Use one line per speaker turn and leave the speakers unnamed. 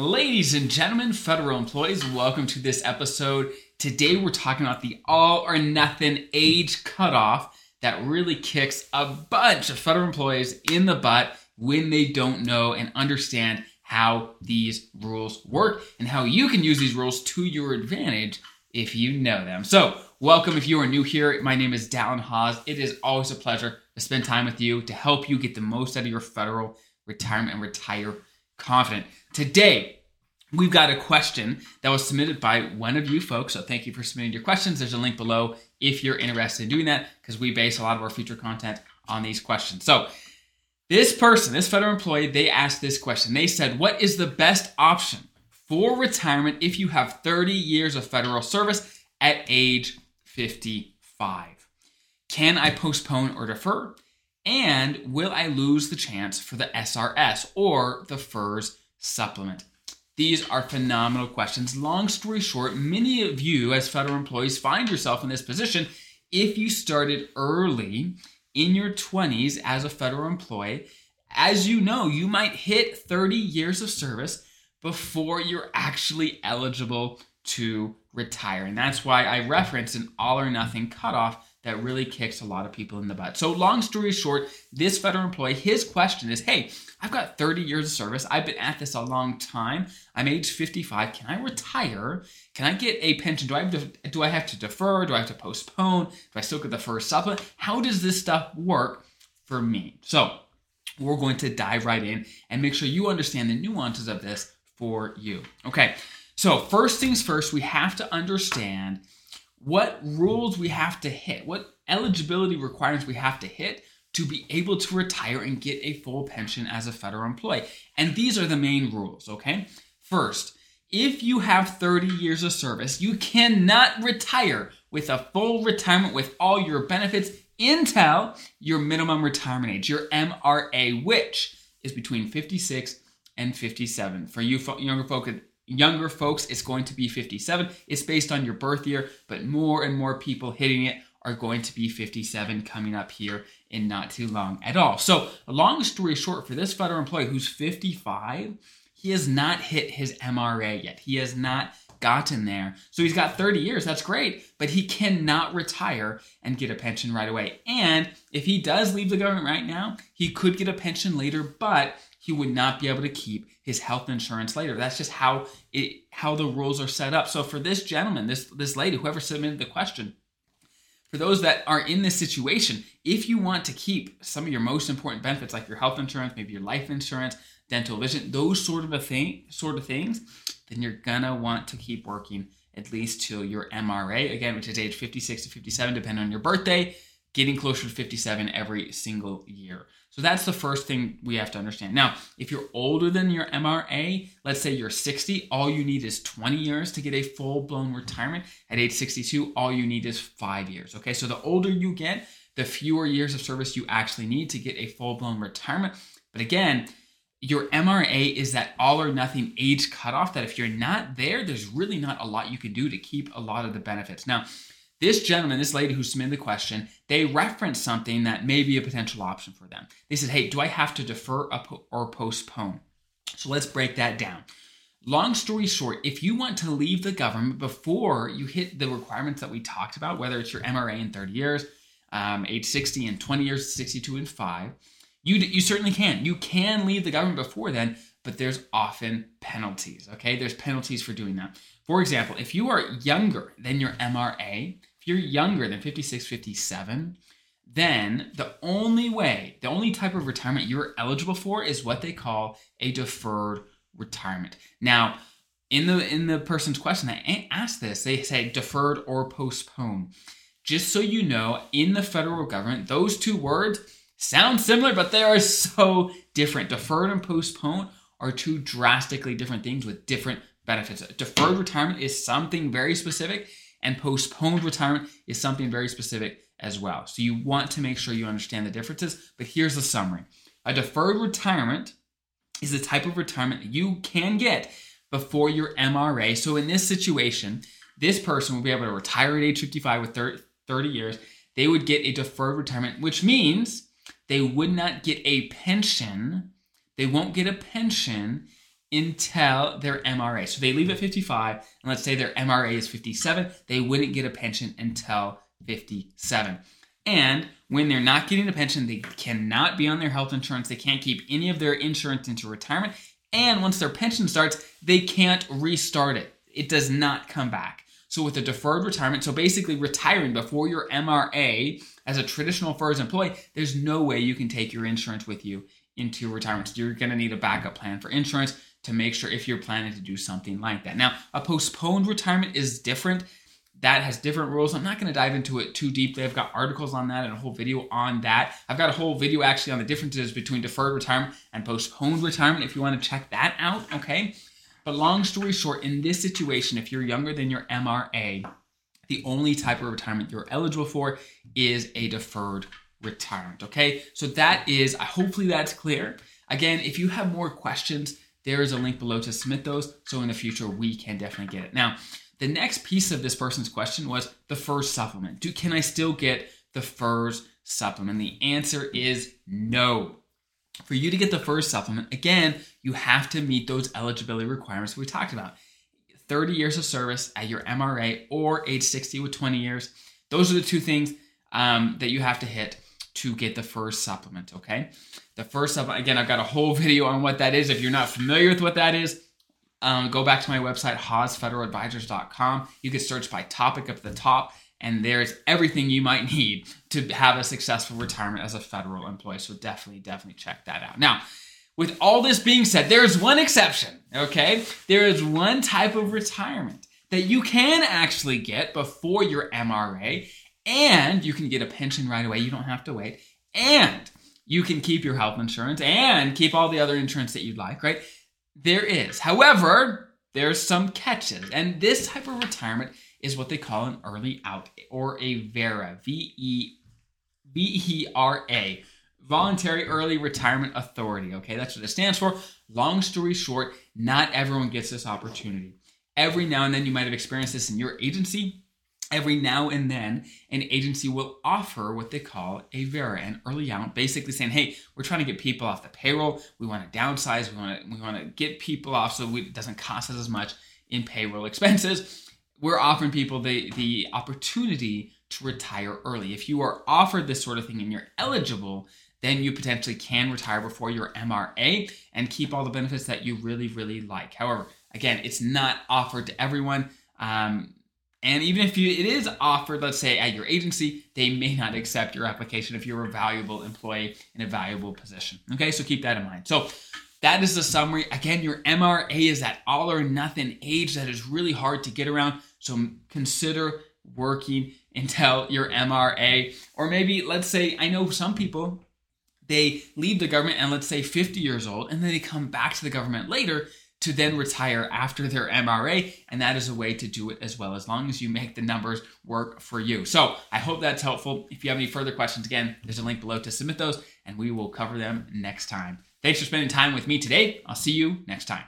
Ladies and gentlemen, federal employees, welcome to this episode. Today we're talking about the all or nothing age cutoff that really kicks a bunch of federal employees in the butt when they don't know and understand how these rules work and how you can use these rules to your advantage if you know them. So, welcome if you are new here. My name is Dallin Haas. It is always a pleasure to spend time with you to help you get the most out of your federal retirement and retire confident. Today, we've got a question that was submitted by one of you folks. So thank you for submitting your questions. There's a link below if you're interested in doing that because we base a lot of our future content on these questions. So this person, this federal employee, they asked this question. They said, What is the best option for retirement if you have 30 years of federal service at age 55? Can I postpone or defer? And will I lose the chance for the SRS or the FERS supplement? These are phenomenal questions. Long story short, many of you as federal employees find yourself in this position if you started early in your 20s as a federal employee. As you know, you might hit 30 years of service before you're actually eligible to retire. And that's why I referenced an all or nothing cutoff that really kicks a lot of people in the butt. So, long story short, this federal employee, his question is Hey, I've got 30 years of service. I've been at this a long time. I'm age 55. Can I retire? Can I get a pension? Do I have to, do I have to defer? Do I have to postpone? Do I still get the FERS supplement? How does this stuff work for me? So, we're going to dive right in and make sure you understand the nuances of this for you. Okay, so first things first, we have to understand what rules we have to hit, what eligibility requirements we have to hit to be able to retire and get a full pension as a federal employee. And these are the main rules, okay? First, if you have 30 years of service, you cannot retire with a full retirement with all your benefits until your minimum retirement age, your MRA, which is between 56 and 57. For you younger folks, younger folks, it's going to be 57. It's based on your birth year, but more and more people hitting it are going to be 57 coming up here in not too long at all. So, a long story short, for this federal employee who's 55, he has not hit his MRA yet. He has not gotten there. So he's got 30 years. That's great, but he cannot retire and get a pension right away. And if he does leave the government right now, he could get a pension later, but he would not be able to keep his health insurance later. That's just how it how the rules are set up. So for this gentleman, this this lady, whoever submitted the question, for those that are in this situation, if you want to keep some of your most important benefits, like your health insurance, maybe your life insurance, dental vision, those sort of a thing, sort of things, then you're gonna want to keep working at least till your MRA, again, which is age 56 to 57, depending on your birthday, getting closer to 57 every single year. So that's the first thing we have to understand. Now, if you're older than your MRA, let's say you're 60, all you need is 20 years to get a full blown retirement. At age 62, all you need is five years. Okay, so the older you get, the fewer years of service you actually need to get a full blown retirement. But again, your MRA is that all or nothing age cutoff that if you're not there, there's really not a lot you can do to keep a lot of the benefits. Now, this gentleman, this lady who submitted the question, they referenced something that may be a potential option for them. They said, Hey, do I have to defer or postpone? So let's break that down. Long story short, if you want to leave the government before you hit the requirements that we talked about, whether it's your MRA in 30 years, um, age 60 and 20 years, 62 and 5, you, you certainly can. You can leave the government before then, but there's often penalties, okay? There's penalties for doing that. For example, if you are younger than your MRA, if you're younger than 56, 57, then the only way, the only type of retirement you're eligible for is what they call a deferred retirement. Now, in the in the person's question that asked this, they say deferred or postpone. Just so you know, in the federal government, those two words sound similar, but they are so different. Deferred and postpone are two drastically different things with different benefits. Deferred retirement is something very specific and postponed retirement is something very specific as well. So you want to make sure you understand the differences, but here's the summary. A deferred retirement is the type of retirement that you can get before your MRA. So in this situation, this person will be able to retire at age 55 with 30 years. They would get a deferred retirement, which means they would not get a pension. They won't get a pension until their MRA. So they leave at 55, and let's say their MRA is 57, they wouldn't get a pension until 57. And when they're not getting a pension, they cannot be on their health insurance. They can't keep any of their insurance into retirement. And once their pension starts, they can't restart it. It does not come back. So with a deferred retirement, so basically retiring before your MRA as a traditional FERS employee, there's no way you can take your insurance with you into retirement. You're going to need a backup plan for insurance to make sure if you're planning to do something like that. Now, a postponed retirement is different. That has different rules. I'm not going to dive into it too deeply. I've got articles on that and a whole video on that. I've got a whole video actually on the differences between deferred retirement and postponed retirement if you want to check that out, okay? But long story short, in this situation, if you're younger than your MRA, the only type of retirement you're eligible for is a deferred retirement, okay? So that is, hopefully that's clear. Again, if you have more questions, there is a link below to submit those. So in the future, we can definitely get it. Now, the next piece of this person's question was the FERS supplement. Do can I still get the FERS supplement? The answer is no. For you to get the FERS supplement, again, you have to meet those eligibility requirements we talked about. 30 years of service at your MRA or age 60 with 20 years. Those are the two things um, that you have to hit to get the FERS supplement, okay? The FERS supplement, again, I've got a whole video on what that is. If you're not familiar with what that is, um, go back to my website, haasfederaladvisors.com. You can search by topic up at the top, and there's everything you might need to have a successful retirement as a federal employee. So definitely, definitely check that out. Now, with all this being said, there's one exception, okay? There is one type of retirement that you can actually get before your MRA, and you can get a pension right away. You don't have to wait. And you can keep your health insurance and keep all the other insurance that you'd like, right? There is. However, there's some catches. And this type of retirement is what they call an early out or a VERA, V E V E R A, Voluntary Early Retirement Authority. Okay, that's what it stands for. Long story short, not everyone gets this opportunity. Every now and then you might have experienced this in your agency every now and then an agency will offer what they call a vera an early out basically saying hey we're trying to get people off the payroll we want to downsize we want to we want to get people off so it doesn't cost us as much in payroll expenses we're offering people the the opportunity to retire early if you are offered this sort of thing and you're eligible then you potentially can retire before your MRA and keep all the benefits that you really, really like. However, again, it's not offered to everyone. Um, and even if you, it is offered, let's say at your agency, they may not accept your application if you're a valuable employee in a valuable position. Okay, so keep that in mind. So that is the summary. Again, your MRA is that all or nothing age that is really hard to get around. So consider working until your MRA, or maybe let's say, I know some people, they leave the government and let's say 50 years old, and then they come back to the government later to then retire after their MRA. And that is a way to do it as well, as long as you make the numbers work for you. So I hope that's helpful. If you have any further questions, again, there's a link below to submit those, and we will cover them next time. Thanks for spending time with me today. I'll see you next time.